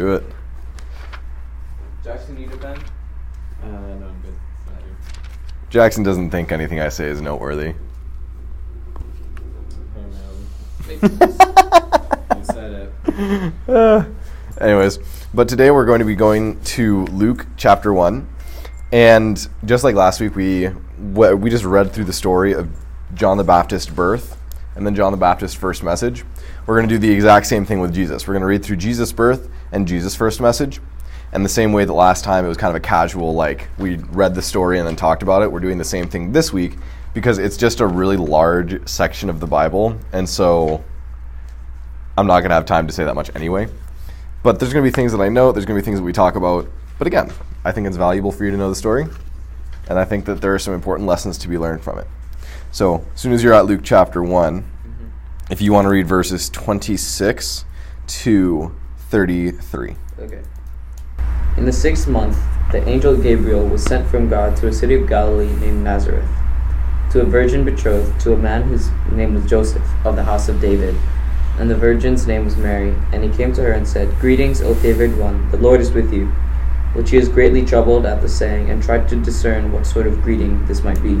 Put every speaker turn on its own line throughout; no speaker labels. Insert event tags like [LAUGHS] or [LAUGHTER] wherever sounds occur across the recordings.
Do it.
Jackson, need a pen?
Uh, no, I'm good. Thank you.
Jackson doesn't think anything I say is noteworthy.
Hey. [LAUGHS] You said it.
Uh, anyways, but today we're going to be going to Luke chapter 1. And just like last week, we, we just read through the story of John the Baptist's birth and then John the Baptist's first message. We're going to do the exact same thing with Jesus. We're going to read through Jesus' birth and Jesus' first message. And the same way that last time it was kind of a casual, like we read the story and then talked about it, we're doing the same thing this week because it's just a really large section of the Bible. And so I'm not going to have time to say that much anyway. But there's going to be things that I know, there's going to be things that we talk about. But again, I think it's valuable for you to know the story. And I think that there are some important lessons to be learned from it. So, as soon as you're at Luke chapter 1, mm-hmm. if you want to read verses 26 to 33.
Okay. In the sixth month, the angel Gabriel was sent from God to a city of Galilee named Nazareth, to a virgin betrothed to a man whose name was Joseph, of the house of David. And the virgin's name was Mary. And he came to her and said, Greetings, O favored one, the Lord is with you. But she was greatly troubled at the saying, and tried to discern what sort of greeting this might be.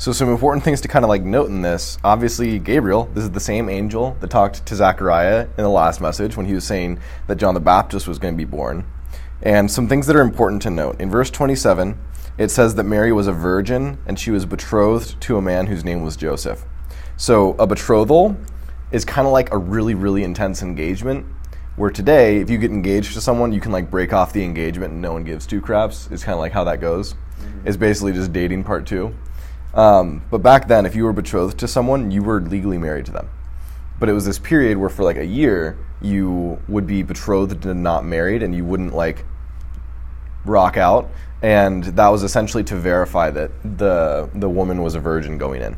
So some important things to kind of like note in this. Obviously, Gabriel, this is the same angel that talked to Zechariah in the last message when he was saying that John the Baptist was going to be born. And some things that are important to note. In verse 27, it says that Mary was a virgin and she was betrothed to a man whose name was Joseph. So a betrothal is kind of like a really, really intense engagement. Where today, if you get engaged to someone, you can like break off the engagement and no one gives two craps. It's kind of like how that goes. It's basically just dating part two. Um, but back then, if you were betrothed to someone, you were legally married to them. But it was this period where for like a year, you would be betrothed and not married, and you wouldn't like rock out. And that was essentially to verify that the the woman was a virgin going in.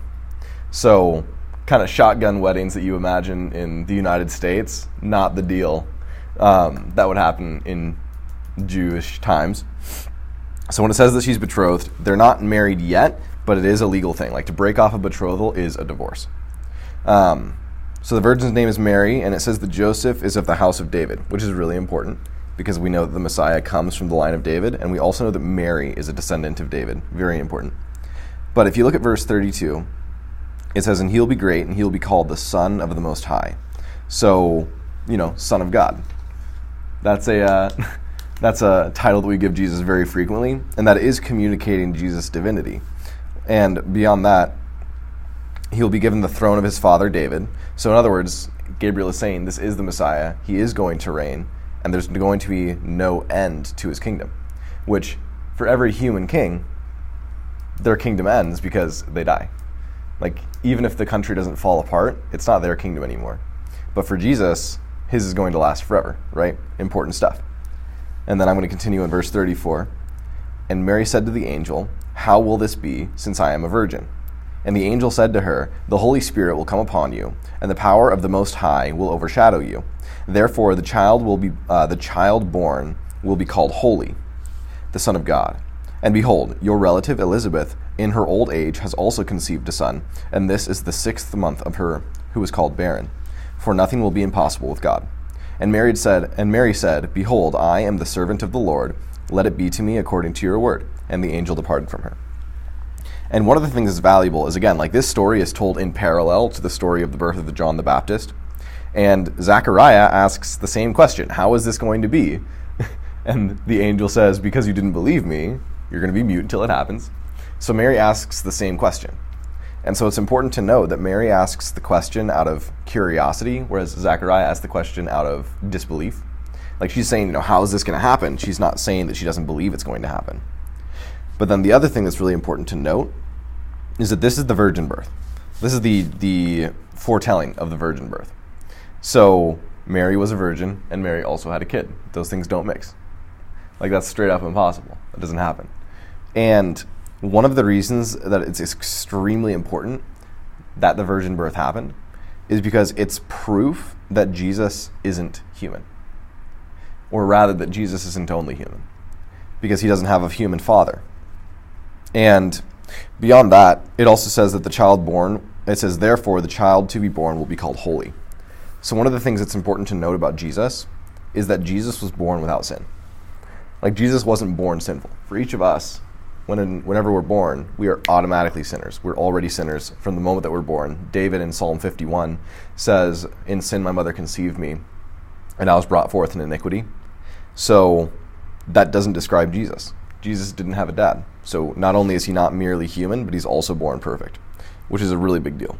So, kind of shotgun weddings that you imagine in the United States, not the deal. Um, that would happen in Jewish times. So when it says that she's betrothed, they're not married yet, but it is a legal thing. Like to break off a betrothal is a divorce. Um, so the virgin's name is Mary, and it says that Joseph is of the house of David, which is really important because we know that the Messiah comes from the line of David, and we also know that Mary is a descendant of David. Very important. But if you look at verse 32, it says, And he'll be great, and he'll be called the Son of the Most High. So, you know, Son of God. That's a. Uh, [LAUGHS] That's a title that we give Jesus very frequently, and that is communicating Jesus' divinity. And beyond that, he'll be given the throne of his father David. So, in other words, Gabriel is saying this is the Messiah. He is going to reign, and there's going to be no end to his kingdom. Which, for every human king, their kingdom ends because they die. Like, even if the country doesn't fall apart, it's not their kingdom anymore. But for Jesus, his is going to last forever, right? Important stuff. And then I'm going to continue in verse 34. And Mary said to the angel, How will this be, since I am a virgin? And the angel said to her, The Holy Spirit will come upon you, and the power of the Most High will overshadow you. Therefore, the child will be uh, the child born will be called holy, the Son of God. And behold, your relative Elizabeth, in her old age, has also conceived a son, and this is the sixth month of her who is called barren. For nothing will be impossible with God. And Mary said, and Mary said, Behold, I am the servant of the Lord. Let it be to me according to your word. And the angel departed from her. And one of the things that's valuable is again, like this story is told in parallel to the story of the birth of the John the Baptist. And Zechariah asks the same question How is this going to be? [LAUGHS] and the angel says, Because you didn't believe me, you're going to be mute until it happens. So Mary asks the same question. And so it's important to know that Mary asks the question out of curiosity, whereas Zechariah asks the question out of disbelief. Like she's saying, you know, how is this going to happen? She's not saying that she doesn't believe it's going to happen. But then the other thing that's really important to note is that this is the virgin birth. This is the the foretelling of the virgin birth. So Mary was a virgin, and Mary also had a kid. Those things don't mix. Like that's straight up impossible. That doesn't happen. And one of the reasons that it's extremely important that the virgin birth happened is because it's proof that Jesus isn't human. Or rather, that Jesus isn't only human, because he doesn't have a human father. And beyond that, it also says that the child born, it says, therefore, the child to be born will be called holy. So, one of the things that's important to note about Jesus is that Jesus was born without sin. Like, Jesus wasn't born sinful. For each of us, when whenever we're born, we are automatically sinners. We're already sinners from the moment that we're born. David in Psalm 51 says, In sin my mother conceived me, and I was brought forth in iniquity. So, that doesn't describe Jesus. Jesus didn't have a dad. So, not only is he not merely human, but he's also born perfect, which is a really big deal.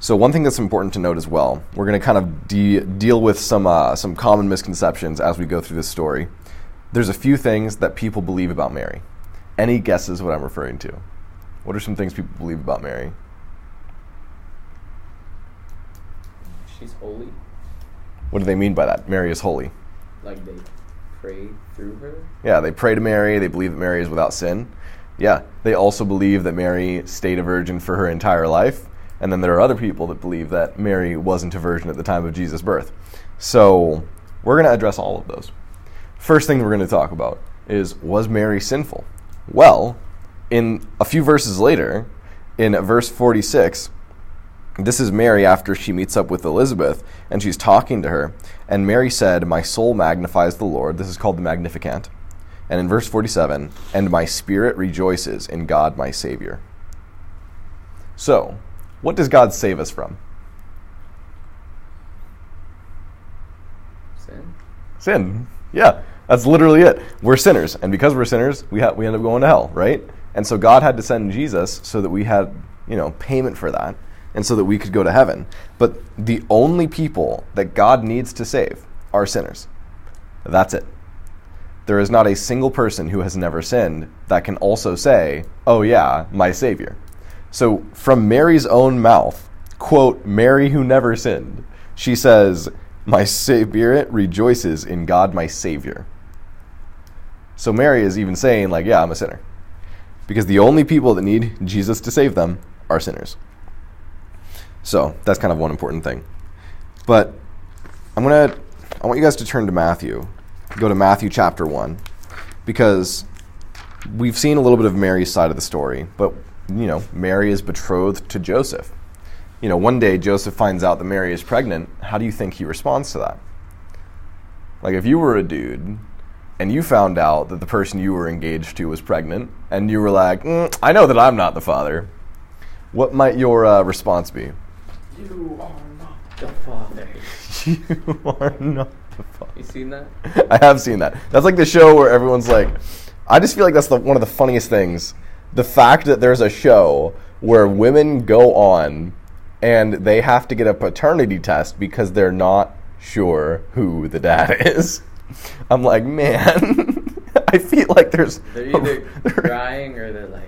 So one thing that's important to note as well, we're going to kind of de- deal with some uh, some common misconceptions as we go through this story. There's a few things that people believe about Mary. Any guesses what I'm referring to? What are some things people believe about Mary?
She's holy.
What do they mean by that? Mary is holy.
Like they pray through her.
Yeah, they pray to Mary. They believe that Mary is without sin. Yeah, they also believe that Mary stayed a virgin for her entire life. And then there are other people that believe that Mary wasn't a virgin at the time of Jesus' birth. So we're going to address all of those. First thing we're going to talk about is was Mary sinful? Well, in a few verses later, in verse 46, this is Mary after she meets up with Elizabeth and she's talking to her. And Mary said, My soul magnifies the Lord. This is called the Magnificat. And in verse 47, and my spirit rejoices in God my Savior. So, what does God save us from?
Sin.
Sin. Yeah, that's literally it. We're sinners, and because we're sinners, we ha- we end up going to hell, right? And so God had to send Jesus so that we had, you know, payment for that, and so that we could go to heaven. But the only people that God needs to save are sinners. That's it. There is not a single person who has never sinned that can also say, "Oh yeah, my savior." So from Mary's own mouth, quote, Mary who never sinned, she says, My spirit rejoices in God my Savior. So Mary is even saying, like, yeah, I'm a sinner. Because the only people that need Jesus to save them are sinners. So that's kind of one important thing. But I'm gonna I want you guys to turn to Matthew. Go to Matthew chapter one. Because we've seen a little bit of Mary's side of the story, but you know, Mary is betrothed to Joseph. You know, one day Joseph finds out that Mary is pregnant. How do you think he responds to that? Like, if you were a dude and you found out that the person you were engaged to was pregnant, and you were like, mm, I know that I'm not the father, what might your uh, response be?
You are not the father. [LAUGHS]
you are not the father.
You seen that?
I have seen that. That's like the show where everyone's like, I just feel like that's the, one of the funniest things. The fact that there's a show where women go on and they have to get a paternity test because they're not sure who the dad [LAUGHS] is. I'm like, man, [LAUGHS] I feel like there's.
They're either crying or they're like, yes.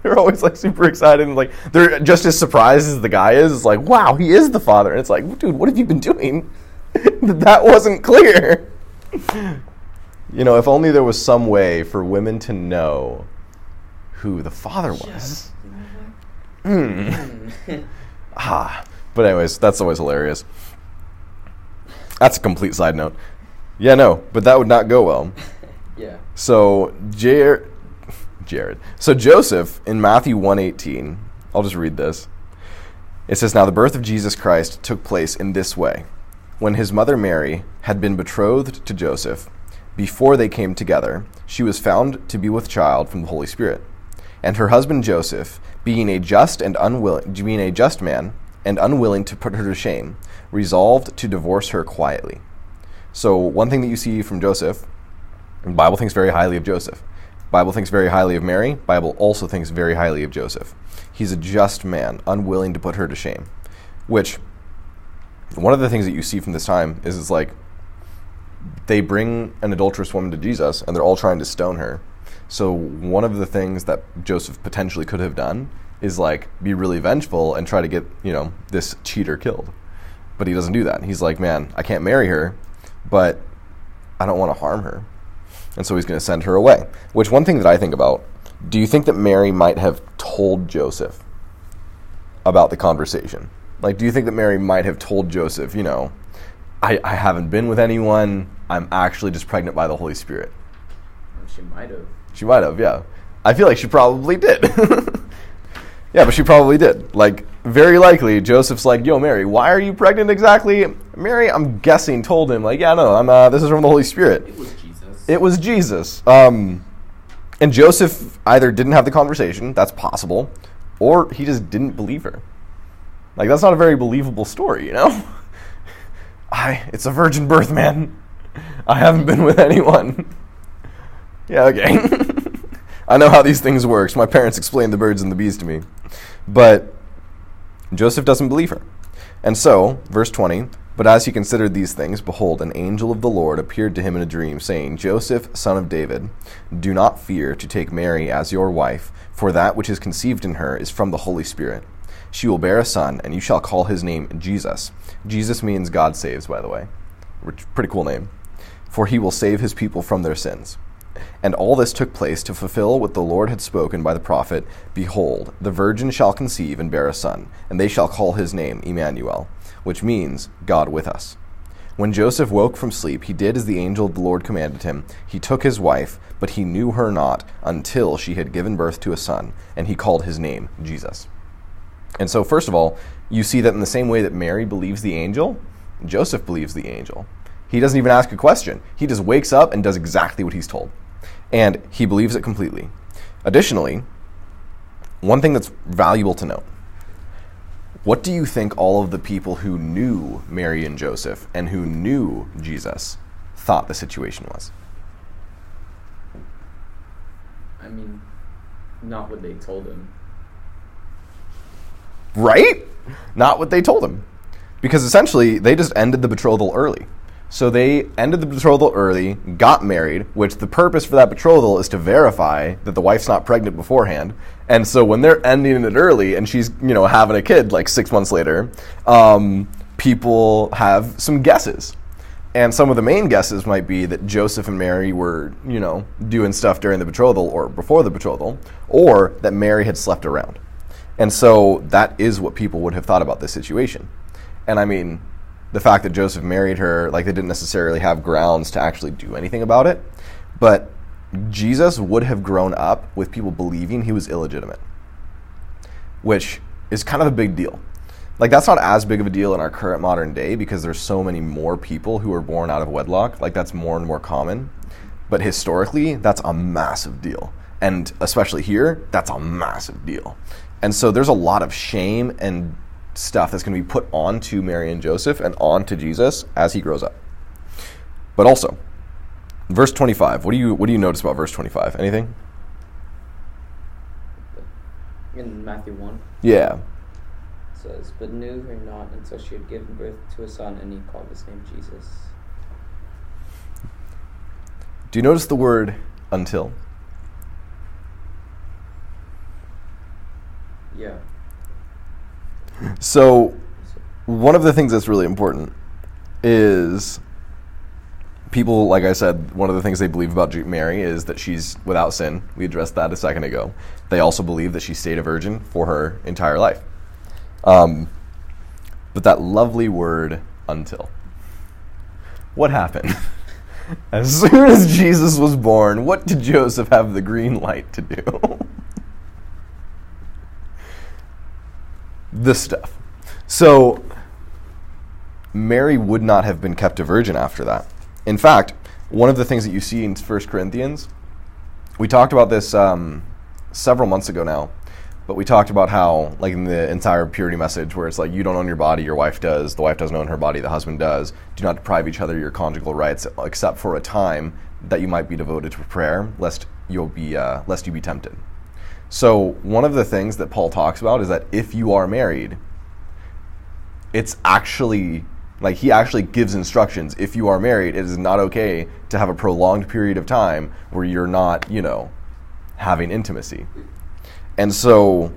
[LAUGHS]
They're always like super excited and like they're just as surprised as the guy is. It's like, wow, he is the father. And it's like, dude, what have you been doing? [LAUGHS] that wasn't clear. [LAUGHS] you know, if only there was some way for women to know who the father was. Hmm. ah. But anyways, that's always hilarious. That's a complete side note. Yeah, no, but that would not go well.
yeah.
So Jared, Jared. So Joseph in Matthew 1:18, I'll just read this. It says now the birth of Jesus Christ took place in this way. When his mother Mary had been betrothed to Joseph, before they came together, she was found to be with child from the Holy Spirit. And her husband Joseph, being a just and unwilling being a just man and unwilling to put her to shame, resolved to divorce her quietly. So one thing that you see from Joseph, the Bible thinks very highly of Joseph. Bible thinks very highly of Mary. Bible also thinks very highly of Joseph. He's a just man, unwilling to put her to shame. Which one of the things that you see from this time is it's like they bring an adulterous woman to Jesus and they're all trying to stone her. So one of the things that Joseph potentially could have done is like be really vengeful and try to get, you know, this cheater killed. But he doesn't do that. He's like, "Man, I can't marry her, but I don't want to harm her." And so he's going to send her away. Which one thing that I think about do you think that Mary might have told Joseph about the conversation? Like, do you think that Mary might have told Joseph, you know, I, I haven't been with anyone, I'm actually just pregnant by the Holy Spirit?
She might have.
She might have, yeah. I feel like she probably did. [LAUGHS] yeah, but she probably did. Like, very likely, Joseph's like, "Yo, Mary, why are you pregnant exactly?" Mary, I'm guessing, told him like, "Yeah, no, I'm. Uh, this is from the Holy Spirit."
It was.
It was Jesus. Um, and Joseph either didn't have the conversation, that's possible, or he just didn't believe her. Like, that's not a very believable story, you know? [LAUGHS] I, it's a virgin birth, man. I haven't been with anyone. [LAUGHS] yeah, okay. [LAUGHS] I know how these things work. My parents explained the birds and the bees to me. But Joseph doesn't believe her. And so, verse 20, but as he considered these things, behold, an angel of the Lord appeared to him in a dream, saying, Joseph, son of David, do not fear to take Mary as your wife, for that which is conceived in her is from the Holy Spirit. She will bear a son, and you shall call his name Jesus. Jesus means God saves, by the way. Which pretty cool name. For he will save his people from their sins. And all this took place to fulfill what the Lord had spoken by the prophet Behold, the virgin shall conceive and bear a son, and they shall call his name Emmanuel, which means God with us. When Joseph woke from sleep, he did as the angel of the Lord commanded him. He took his wife, but he knew her not until she had given birth to a son, and he called his name Jesus. And so, first of all, you see that in the same way that Mary believes the angel, Joseph believes the angel. He doesn't even ask a question. He just wakes up and does exactly what he's told. And he believes it completely. Additionally, one thing that's valuable to note what do you think all of the people who knew Mary and Joseph and who knew Jesus thought the situation was?
I mean, not what they told him.
Right? Not what they told him. Because essentially, they just ended the betrothal early. So they ended the betrothal early, got married, which the purpose for that betrothal is to verify that the wife's not pregnant beforehand. And so when they're ending it early and she's, you know, having a kid like six months later, um, people have some guesses. And some of the main guesses might be that Joseph and Mary were, you know, doing stuff during the betrothal or before the betrothal, or that Mary had slept around. And so that is what people would have thought about this situation. And I mean, the fact that Joseph married her, like they didn't necessarily have grounds to actually do anything about it. But Jesus would have grown up with people believing he was illegitimate, which is kind of a big deal. Like that's not as big of a deal in our current modern day because there's so many more people who are born out of wedlock. Like that's more and more common. But historically, that's a massive deal. And especially here, that's a massive deal. And so there's a lot of shame and stuff that's going to be put onto Mary and Joseph and onto Jesus as he grows up. But also, verse 25. What do you what do you notice about verse 25? Anything?
In Matthew 1,
Yeah.
it says, But knew her not until she had given birth to a son, and he called his name Jesus.
Do you notice the word until?
Yeah.
So, one of the things that's really important is people, like I said, one of the things they believe about Mary is that she's without sin. We addressed that a second ago. They also believe that she stayed a virgin for her entire life. Um, but that lovely word, until. What happened? [LAUGHS] As soon as Jesus was born, what did Joseph have the green light to do? [LAUGHS] this stuff. So Mary would not have been kept a virgin after that. In fact, one of the things that you see in 1 Corinthians, we talked about this um, several months ago now, but we talked about how, like in the entire purity message, where it's like you don't own your body, your wife does, the wife doesn't own her body, the husband does. Do not deprive each other your conjugal rights, except for a time that you might be devoted to prayer, lest you'll be uh, lest you be tempted. So one of the things that Paul talks about is that if you are married, it's actually like he actually gives instructions. If you are married, it is not okay to have a prolonged period of time where you're not, you know, having intimacy. And so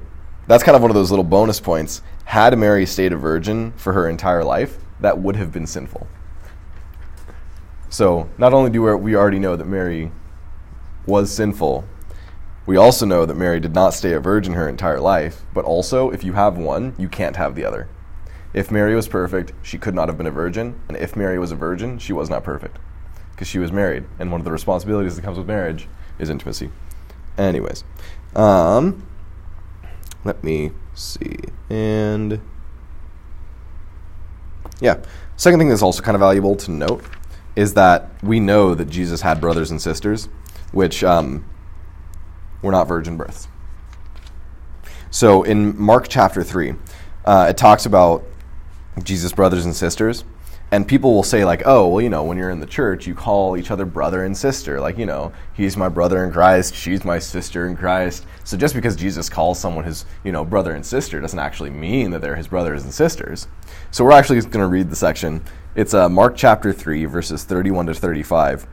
that's kind of one of those little bonus points. Had Mary stayed a virgin for her entire life, that would have been sinful. So not only do we already know that Mary was sinful, We also know that Mary did not stay a virgin her entire life, but also, if you have one, you can't have the other. If Mary was perfect, she could not have been a virgin, and if Mary was a virgin, she was not perfect because she was married, and one of the responsibilities that comes with marriage is intimacy. Anyways, um, let me see, and yeah, second thing that's also kind of valuable to note is that we know that Jesus had brothers and sisters, which um, were not virgin births. So in Mark chapter 3, uh, it talks about Jesus' brothers and sisters. And people will say, like, oh, well, you know, when you're in the church, you call each other brother and sister. Like, you know, he's my brother in Christ, she's my sister in Christ. So just because Jesus calls someone his, you know, brother and sister doesn't actually mean that they're his brothers and sisters. So we're actually going to read the section. It's uh, Mark chapter 3, verses 31 to 35.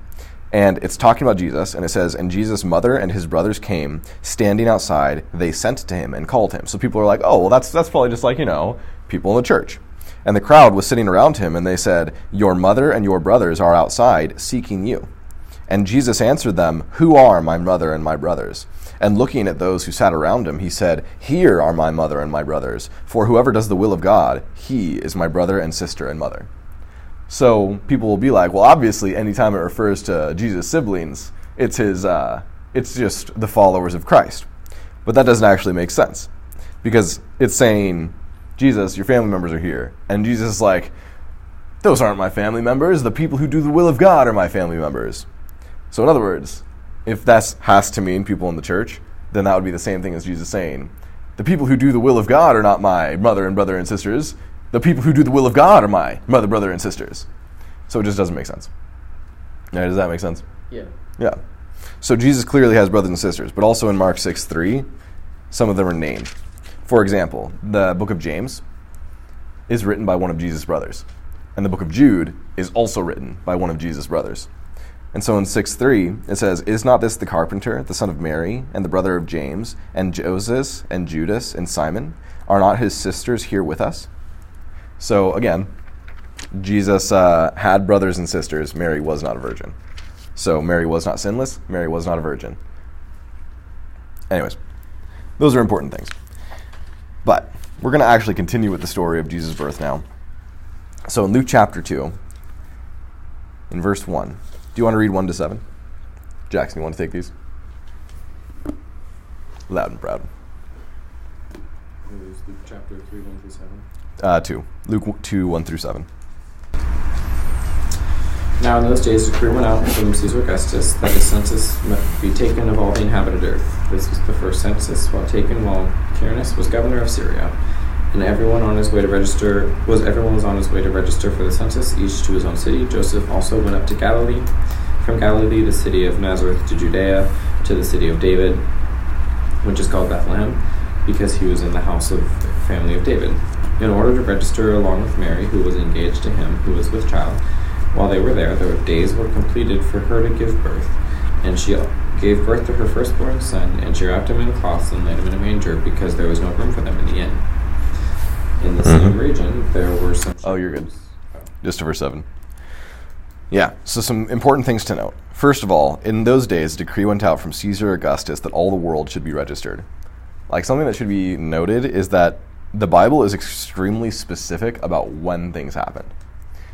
And it's talking about Jesus, and it says, And Jesus' mother and his brothers came, standing outside, they sent to him and called him. So people are like, oh, well, that's, that's probably just like, you know, people in the church. And the crowd was sitting around him, and they said, Your mother and your brothers are outside seeking you. And Jesus answered them, Who are my mother and my brothers? And looking at those who sat around him, he said, Here are my mother and my brothers. For whoever does the will of God, he is my brother and sister and mother. So people will be like, Well, obviously, anytime it refers to Jesus' siblings, it's his, uh, it's just the followers of Christ. But that doesn't actually make sense because it's saying Jesus, your family members are here. And Jesus is like, those aren't my family members. The people who do the will of God are my family members. So, in other words, if that has to mean people in the church, then that would be the same thing as Jesus saying, the people who do the will of God are not my mother and brother and sisters. The people who do the will of God are my mother, brother, and sisters. So it just doesn't make sense. Yeah, does that make sense?
Yeah.
Yeah. So Jesus clearly has brothers and sisters, but also in Mark 6 3, some of them are named. For example, the book of James is written by one of Jesus' brothers, and the book of Jude is also written by one of Jesus' brothers. And so in 6 3, it says, Is not this the carpenter, the son of Mary, and the brother of James, and Joseph, and Judas, and Simon? Are not his sisters here with us? So again, Jesus uh, had brothers and sisters. Mary was not a virgin. So Mary was not sinless. Mary was not a virgin. Anyways, those are important things. But we're going to actually continue with the story of Jesus' birth now. So in Luke chapter 2, in verse 1, do you want to read 1 to 7? Jackson, you want to take these? Loud and proud.
It was Luke chapter 3, 1 through 7.
Uh, 2. Luke 2, 1 through 7.
Now in those days, a decree went out from Caesar Augustus that a census might be taken of all the inhabited earth. This was the first census while taken while Quirinius was governor of Syria. And everyone on his way to register was everyone was on his way to register for the census, each to his own city. Joseph also went up to Galilee, from Galilee, the city of Nazareth, to Judea, to the city of David, which is called Bethlehem, because he was in the house of the family of David, in order to register along with Mary, who was engaged to him, who was with child. While they were there, the days were completed for her to give birth, and she gave birth to her firstborn son, and she wrapped him in cloths and laid him in a manger, because there was no room for them in the inn. In the same
Mhm.
region, there were some.
Oh, you're good. Just to verse 7. Yeah, so some important things to note. First of all, in those days, a decree went out from Caesar Augustus that all the world should be registered. Like, something that should be noted is that the Bible is extremely specific about when things happened.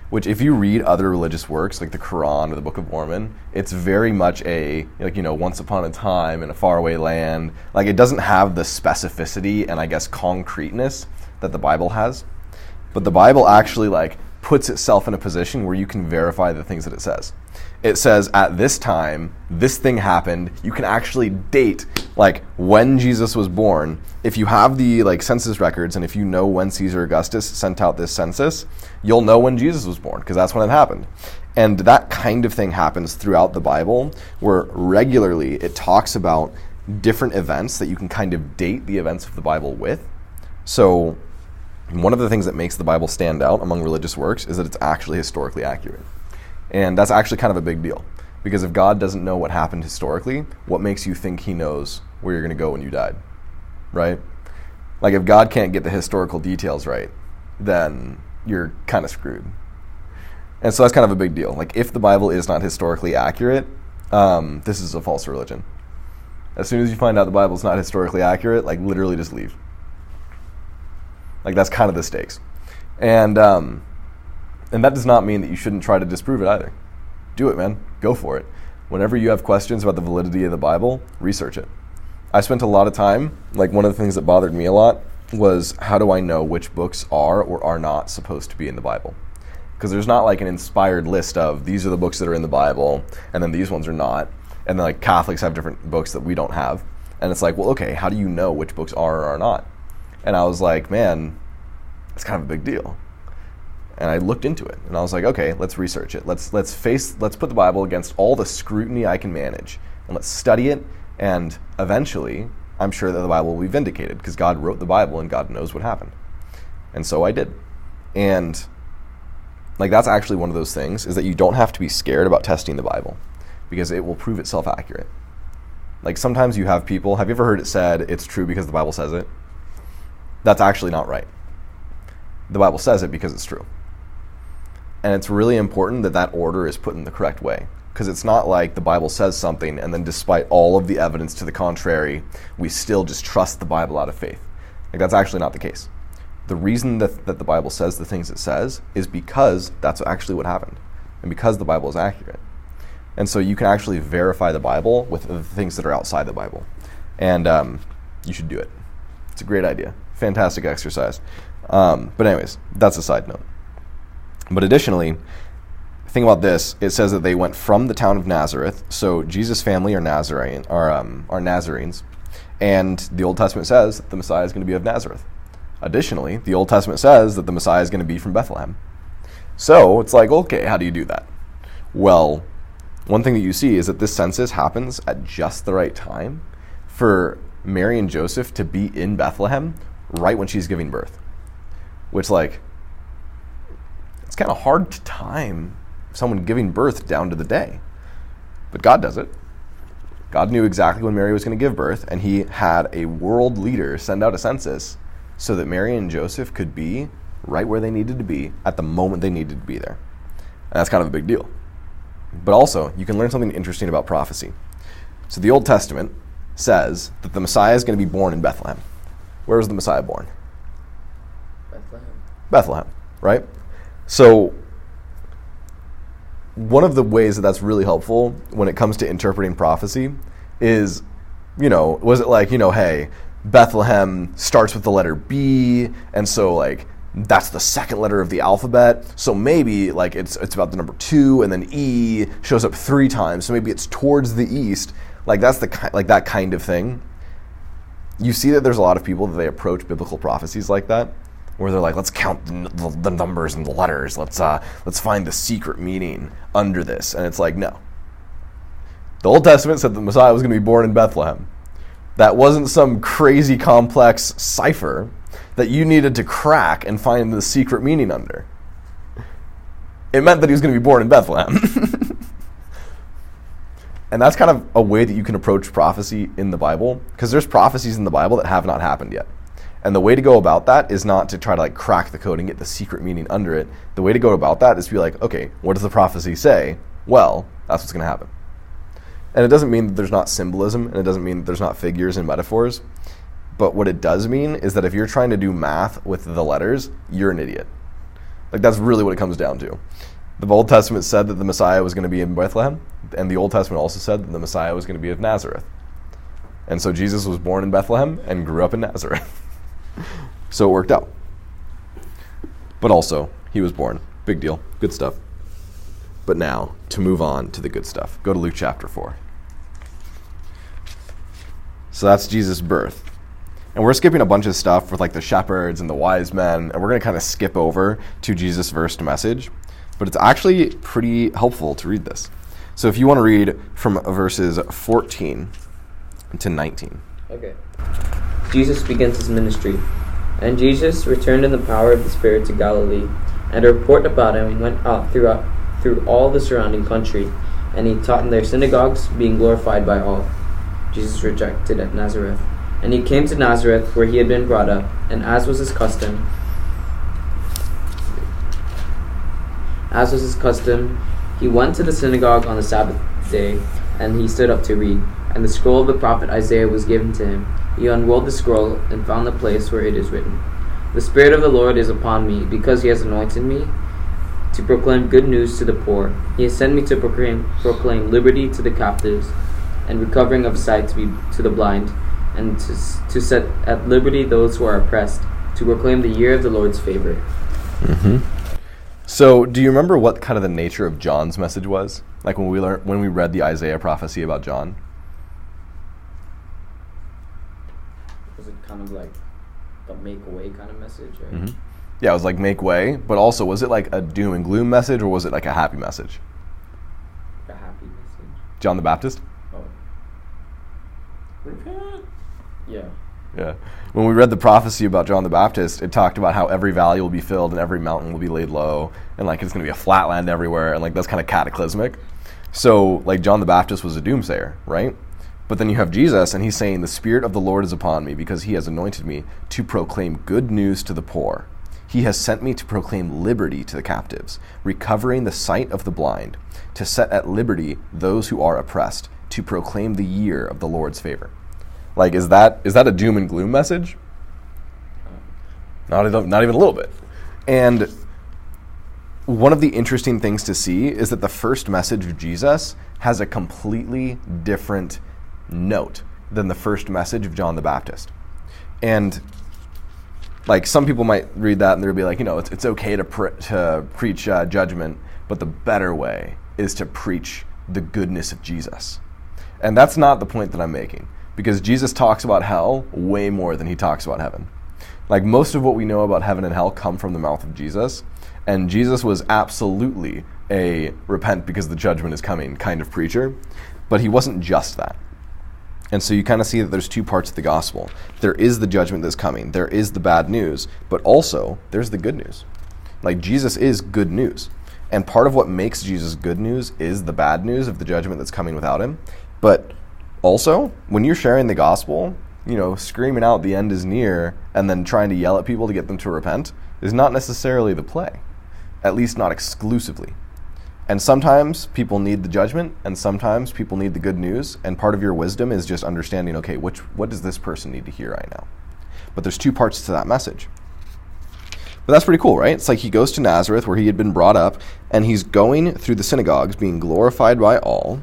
Which, if you read other religious works like the Quran or the Book of Mormon, it's very much a, like, you know, once upon a time in a faraway land. Like, it doesn't have the specificity and, I guess, concreteness that the Bible has but the bible actually like puts itself in a position where you can verify the things that it says it says at this time this thing happened. You can actually date like when jesus was born. If you have the like census records and if you know when caesar augustus sent out this census you'll know when jesus was born because that's when it happened. And that kind of thing happens throughout the bible where regularly it talks about different events that you can kind of date the events of the bible with. So one of the things that makes the Bible stand out among religious works is that it's actually historically accurate. And that's actually kind of a big deal. Because if God doesn't know what happened historically, what makes you think he knows where you're going to go when you died? Right? Like, if God can't get the historical details right, then you're kind of screwed. And so that's kind of a big deal. Like, if the Bible is not historically accurate, um, this is a false religion. As soon as you find out the Bible's not historically accurate, like literally just leave. Like that's kind of the stakes. And um, and that does not mean that you shouldn't try to disprove it either. Do it, man. Go for it. Whenever you have questions about the validity of the Bible, research it. I spent a lot of time, like one of the things that bothered me a lot was how do I know which books are or are not supposed to be in the Bible? Because there's not like an inspired list of these are the books that are in the Bible and then these ones are not. And then like Catholics have different books that we don't have. And it's like, well, okay, how do you know which books are or are not? And I was like, man, it's kind of a big deal. And I looked into it and I was like, okay, let's research it. Let's let's face let's put the Bible against all the scrutiny I can manage and let's study it and eventually I'm sure that the Bible will be vindicated because God wrote the Bible and God knows what happened. And so I did. And like that's actually one of those things is that you don't have to be scared about testing the Bible because it will prove itself accurate. Like sometimes you have people, have you ever heard it said it's true because the Bible says it? That's actually not right. The Bible says it because it's true. And it's really important that that order is put in the correct way because it's not like the Bible says something and then despite all of the evidence to the contrary, we still just trust the Bible out of faith. Like that's actually not the case. The reason that, that the Bible says the things it says is because that's actually what happened and because the Bible is accurate. And so you can actually verify the Bible with the things that are outside the Bible. And um, you should do it. It's a great idea. Fantastic exercise. Um, but, anyways, that's a side note. But additionally, think about this. It says that they went from the town of Nazareth. So Jesus' family are Nazarene, are, um, are Nazarenes. And the Old Testament says that the Messiah is going to be of Nazareth. Additionally, the Old Testament says that the Messiah is going to be from Bethlehem. So it's like, okay, how do you do that? Well, one thing that you see is that this census happens at just the right time for Mary and Joseph to be in Bethlehem right when she's giving birth. Which, like, it's kind of hard to time someone giving birth down to the day. But God does it. God knew exactly when Mary was going to give birth, and He had a world leader send out a census so that Mary and Joseph could be right where they needed to be at the moment they needed to be there. And that's kind of a big deal. But also, you can learn something interesting about prophecy. So the Old Testament says that the Messiah is going to be born in Bethlehem. Where was the Messiah born?
Bethlehem.
Bethlehem, right? So one of the ways that that's really helpful when it comes to interpreting prophecy is, you know, was it like, you know, hey, Bethlehem starts with the letter B, and so like that's the second letter of the alphabet. So maybe like it's it's about the number two, and then E shows up three times. So maybe it's towards the east. Like that's the ki- like that kind of thing. You see that there's a lot of people that they approach biblical prophecies like that, where they're like, let's count the, the, the numbers and the letters. Let's uh, let's find the secret meaning under this. And it's like, no. The Old Testament said the Messiah was going to be born in Bethlehem. That wasn't some crazy complex cipher that you needed to crack and find the secret meaning under. It meant that he was going to be born in Bethlehem. [LAUGHS] and that's kind of a way that you can approach prophecy in the Bible because there's prophecies in the Bible that have not happened yet. And the way to go about that is not to try to like crack the code and get the secret meaning under it. The way to go about that is to be like, okay, what does the prophecy say? Well, that's what's going to happen. And it doesn't mean that there's not symbolism, and it doesn't mean that there's not figures and metaphors. But what it does mean is that if you're trying to do math with the letters, you're an idiot. Like that's really what it comes down to. The Old Testament said that the Messiah was going to be in Bethlehem, and the Old Testament also said that the Messiah was going to be of Nazareth. And so Jesus was born in Bethlehem and grew up in Nazareth. [LAUGHS] so it worked out. But also, he was born. Big deal. Good stuff. But now, to move on to the good stuff, go to Luke chapter 4. So that's Jesus' birth. And we're skipping a bunch of stuff with like the shepherds and the wise men, and we're going to kind of skip over to Jesus' first message. But it's actually pretty helpful to read this. So if you want to read from verses 14 to 19.
Okay. Jesus begins his ministry. And Jesus returned in the power of the Spirit to Galilee, and a report about him went out throughout through all the surrounding country, and he taught in their synagogues, being glorified by all. Jesus rejected at Nazareth. And he came to Nazareth, where he had been brought up, and as was his custom, as was his custom, he went to the synagogue on the Sabbath day, and he stood up to read. and the scroll of the prophet Isaiah was given to him. He unrolled the scroll and found the place where it is written The Spirit of the Lord is upon me, because he has anointed me to proclaim good news to the poor. He has sent me to proclaim, proclaim liberty to the captives and recovering of sight to, be, to the blind, and to, to set at liberty those who are oppressed, to proclaim the year of the Lord's favor.
Mm-hmm. So, do you remember what kind of the nature of John's message was? Like when we learned when we read the Isaiah prophecy about John.
Was it kind of like a make way kind of message? Or?
Mm-hmm. Yeah, it was like make way, but also was it like a doom and gloom message or was it like a happy message?
A happy message.
John the Baptist.
Oh.
Repent.
Yeah.
Yeah. When we read the prophecy about John the Baptist, it talked about how every valley will be filled and every mountain will be laid low, and like it's going to be a flat land everywhere, and like that's kind of cataclysmic. So, like John the Baptist was a doomsayer, right? But then you have Jesus, and he's saying, The Spirit of the Lord is upon me because he has anointed me to proclaim good news to the poor. He has sent me to proclaim liberty to the captives, recovering the sight of the blind, to set at liberty those who are oppressed, to proclaim the year of the Lord's favor. Like, is that is that a doom and gloom message? Not not even a little bit. And one of the interesting things to see is that the first message of Jesus has a completely different note than the first message of John the Baptist. And like some people might read that and they'll be like, you know, it's, it's okay to, pre- to preach uh, judgment, but the better way is to preach the goodness of Jesus. And that's not the point that I'm making because Jesus talks about hell way more than he talks about heaven. Like most of what we know about heaven and hell come from the mouth of Jesus, and Jesus was absolutely a repent because the judgment is coming kind of preacher, but he wasn't just that. And so you kind of see that there's two parts of the gospel. There is the judgment that's coming, there is the bad news, but also there's the good news. Like Jesus is good news. And part of what makes Jesus good news is the bad news of the judgment that's coming without him. But also, when you're sharing the gospel, you know, screaming out the end is near and then trying to yell at people to get them to repent is not necessarily the play, at least not exclusively. And sometimes people need the judgment, and sometimes people need the good news. And part of your wisdom is just understanding, okay, which what does this person need to hear right now? But there's two parts to that message. But that's pretty cool, right? It's like he goes to Nazareth where he had been brought up, and he's going through the synagogues, being glorified by all.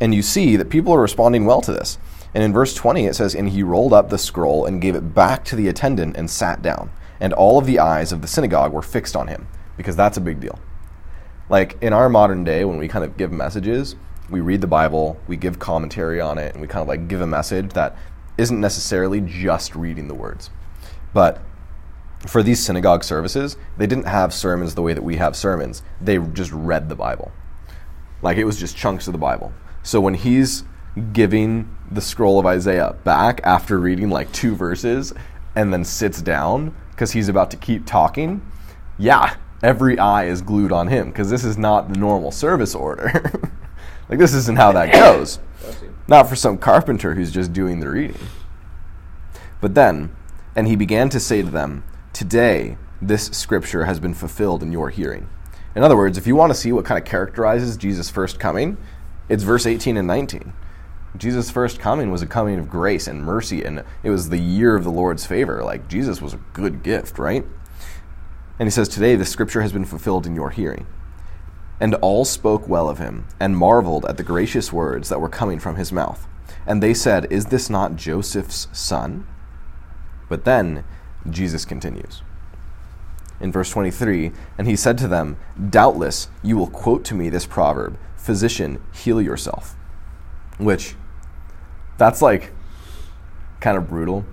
And you see that people are responding well to this. And in verse 20, it says, And he rolled up the scroll and gave it back to the attendant and sat down. And all of the eyes of the synagogue were fixed on him, because that's a big deal. Like in our modern day, when we kind of give messages, we read the Bible, we give commentary on it, and we kind of like give a message that isn't necessarily just reading the words. But for these synagogue services, they didn't have sermons the way that we have sermons. They just read the Bible. Like it was just chunks of the Bible. So when he's giving the scroll of Isaiah back after reading like two verses and then sits down because he's about to keep talking, yeah, every eye is glued on him because this is not the normal service order. [LAUGHS] like, this isn't how that goes. Not for some carpenter who's just doing the reading. But then, and he began to say to them, Today, this scripture has been fulfilled in your hearing. In other words, if you want to see what kind of characterizes Jesus' first coming, it's verse 18 and 19. Jesus' first coming was a coming of grace and mercy, and it was the year of the Lord's favor. Like, Jesus was a good gift, right? And he says, Today the scripture has been fulfilled in your hearing. And all spoke well of him, and marveled at the gracious words that were coming from his mouth. And they said, Is this not Joseph's son? But then Jesus continues. In verse 23, and he said to them, Doubtless you will quote to me this proverb, Physician, heal yourself. Which, that's like kind of brutal.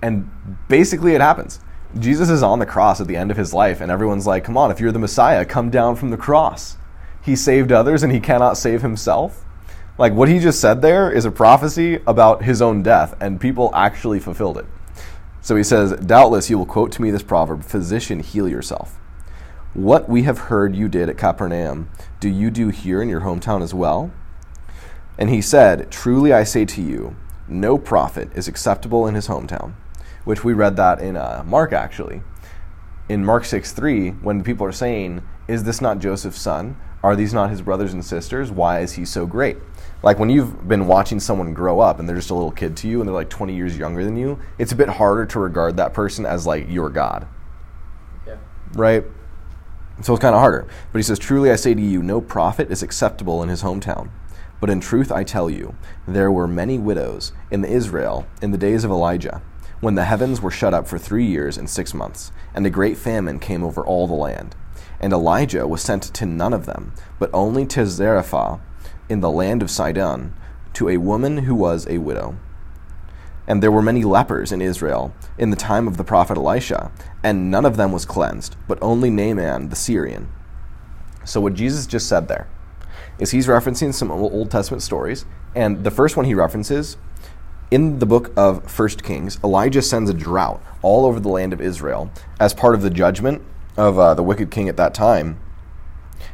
And basically, it happens. Jesus is on the cross at the end of his life, and everyone's like, Come on, if you're the Messiah, come down from the cross. He saved others and he cannot save himself. Like what he just said there is a prophecy about his own death, and people actually fulfilled it. So he says, Doubtless you will quote to me this proverb Physician, heal yourself. What we have heard you did at Capernaum, do you do here in your hometown as well? And he said, Truly I say to you, no prophet is acceptable in his hometown which we read that in uh, Mark actually. In Mark 6 3, when the people are saying, Is this not Joseph's son? Are these not his brothers and sisters? Why is he so great? Like when you've been watching someone grow up and they're just a little kid to you and they're like 20 years younger than you, it's a bit harder to regard that person as like your God,
Yeah.
right? So it's kind of harder. But he says, Truly I say to you, no prophet is acceptable in his hometown. But in truth I tell you, there were many widows in Israel in the days of Elijah, when the heavens were shut up for three years and six months, and a great famine came over all the land. And Elijah was sent to none of them, but only to Zarephath in the land of Sidon, to a woman who was a widow. And there were many lepers in Israel in the time of the prophet Elisha, and none of them was cleansed, but only Naaman the Syrian. So, what Jesus just said there is he's referencing some Old Testament stories, and the first one he references in the book of First Kings, Elijah sends a drought all over the land of Israel as part of the judgment of uh, the wicked king at that time.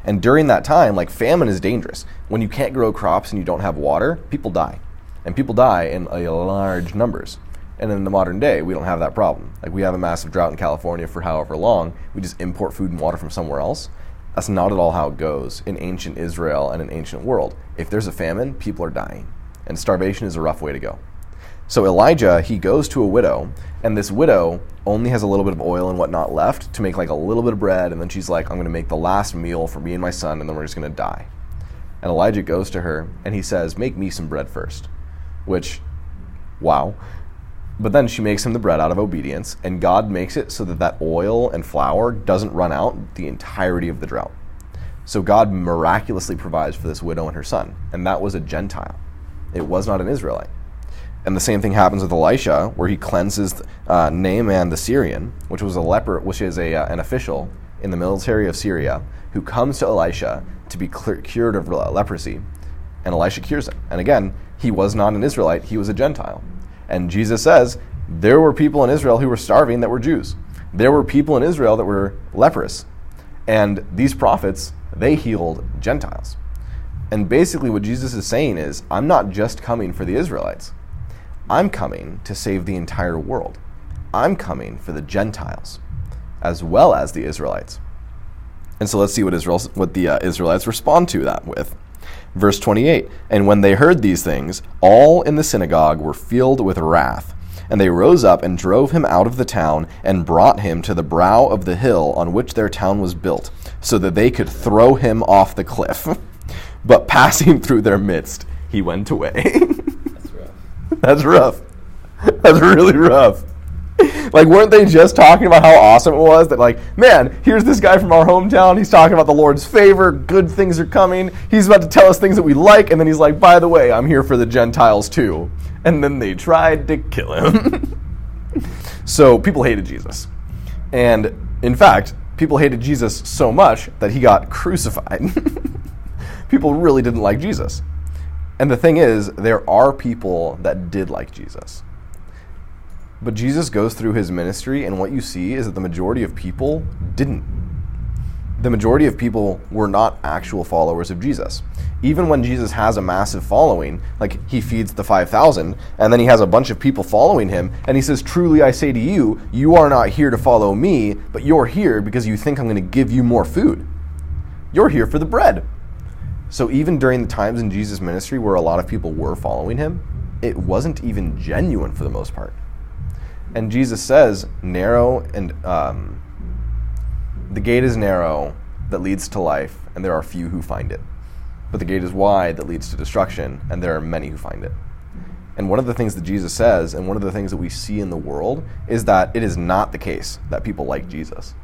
And during that time, like famine is dangerous. When you can't grow crops and you don't have water, people die. And people die in large numbers. And in the modern day, we don't have that problem. Like we have a massive drought in California for however long, we just import food and water from somewhere else. That's not at all how it goes in ancient Israel and an ancient world. If there's a famine, people are dying. And starvation is a rough way to go. So Elijah, he goes to a widow, and this widow only has a little bit of oil and whatnot left to make like a little bit of bread, and then she's like, I'm gonna make the last meal for me and my son, and then we're just gonna die. And Elijah goes to her and he says, Make me some bread first. Which, wow. But then she makes him the bread out of obedience, and God makes it so that that oil and flour doesn't run out the entirety of the drought. So God miraculously provides for this widow and her son, and that was a Gentile. It was not an Israelite. And the same thing happens with Elisha, where he cleanses uh, Naaman the Syrian, which was a leper, which is a, uh, an official in the military of Syria, who comes to Elisha to be clear, cured of leprosy. And Elisha cures him. And again, he was not an Israelite, he was a Gentile. And Jesus says, there were people in Israel who were starving that were Jews. There were people in Israel that were leprous. And these prophets, they healed Gentiles. And basically, what Jesus is saying is, I'm not just coming for the Israelites. I'm coming to save the entire world. I'm coming for the Gentiles as well as the Israelites. And so let's see what Israel, what the uh, Israelites respond to that with. Verse 28 And when they heard these things, all in the synagogue were filled with wrath. And they rose up and drove him out of the town and brought him to the brow of the hill on which their town was built, so that they could throw him off the cliff. [LAUGHS] but passing through their midst, he went away. [LAUGHS] [LAUGHS] That's rough. That's really rough. Like, weren't they just talking about how awesome it was? That, like, man, here's this guy from our hometown. He's talking about the Lord's favor. Good things are coming. He's about to tell us things that we like. And then he's like, by the way, I'm here for the Gentiles too. And then they tried to kill him. [LAUGHS] so, people hated Jesus. And in fact, people hated Jesus so much that he got crucified. [LAUGHS] people really didn't like Jesus. And the thing is, there are people that did like Jesus. But Jesus goes through his ministry, and what you see is that the majority of people didn't. The majority of people were not actual followers of Jesus. Even when Jesus has a massive following, like he feeds the 5,000, and then he has a bunch of people following him, and he says, Truly I say to you, you are not here to follow me, but you're here because you think I'm going to give you more food. You're here for the bread. So even during the times in Jesus' ministry where a lot of people were following him, it wasn't even genuine for the most part. And Jesus says, narrow and um, the gate is narrow that leads to life, and there are few who find it. But the gate is wide that leads to destruction, and there are many who find it. And one of the things that Jesus says, and one of the things that we see in the world, is that it is not the case that people like Jesus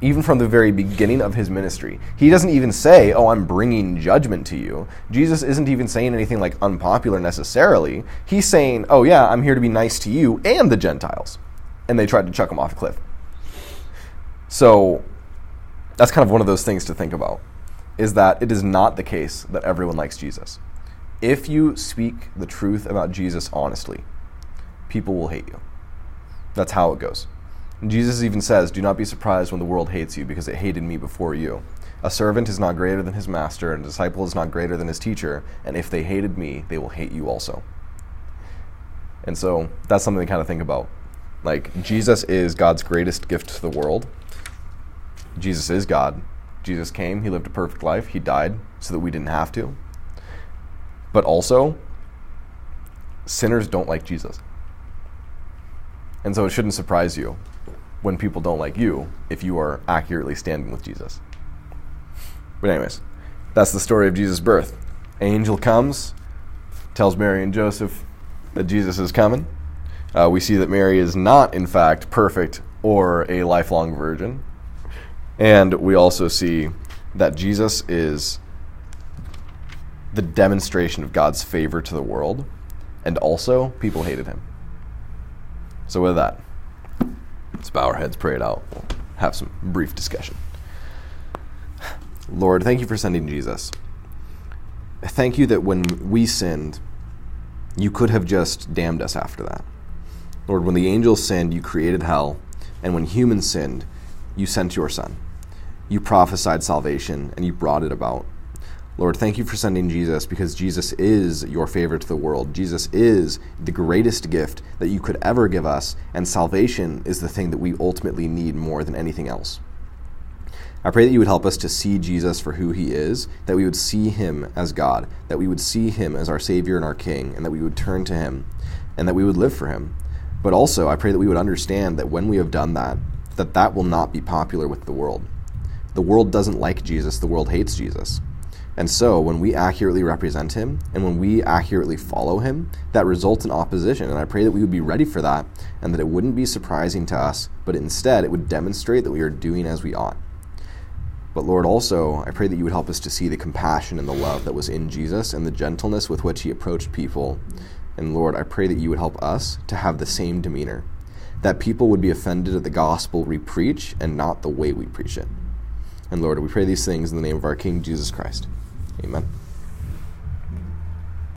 even from the very beginning of his ministry. He doesn't even say, Oh, I'm bringing judgment to you. Jesus isn't even saying anything like unpopular necessarily. He's saying, Oh, yeah, I'm here to be nice to you and the Gentiles. And they tried to chuck him off a cliff. So that's kind of one of those things to think about is that it is not the case that everyone likes Jesus. If you speak the truth about Jesus honestly, people will hate you. That's how it goes. Jesus even says, Do not be surprised when the world hates you, because it hated me before you. A servant is not greater than his master, and a disciple is not greater than his teacher, and if they hated me, they will hate you also. And so that's something to kind of think about. Like, Jesus is God's greatest gift to the world. Jesus is God. Jesus came, he lived a perfect life, he died so that we didn't have to. But also, sinners don't like Jesus. And so it shouldn't surprise you when people don't like you if you are accurately standing with Jesus. But, anyways, that's the story of Jesus' birth. Angel comes, tells Mary and Joseph that Jesus is coming. Uh, we see that Mary is not, in fact, perfect or a lifelong virgin. And we also see that Jesus is the demonstration of God's favor to the world, and also people hated him. So, with that, let's bow our heads, pray it out. We'll have some brief discussion. Lord, thank you for sending Jesus. Thank you that when we sinned, you could have just damned us after that. Lord, when the angels sinned, you created hell, and when humans sinned, you sent your Son. You prophesied salvation, and you brought it about. Lord, thank you for sending Jesus because Jesus is your favor to the world. Jesus is the greatest gift that you could ever give us, and salvation is the thing that we ultimately need more than anything else. I pray that you would help us to see Jesus for who he is, that we would see him as God, that we would see him as our Savior and our King, and that we would turn to him, and that we would live for him. But also, I pray that we would understand that when we have done that, that that will not be popular with the world. The world doesn't like Jesus, the world hates Jesus. And so, when we accurately represent him and when we accurately follow him, that results in opposition. And I pray that we would be ready for that and that it wouldn't be surprising to us, but instead it would demonstrate that we are doing as we ought. But Lord, also, I pray that you would help us to see the compassion and the love that was in Jesus and the gentleness with which he approached people and Lord, I pray that you would help us to have the same demeanor, that people would be offended at the gospel we preach and not the way we preach it. And Lord, we pray these things in the name of our King Jesus Christ. Amen.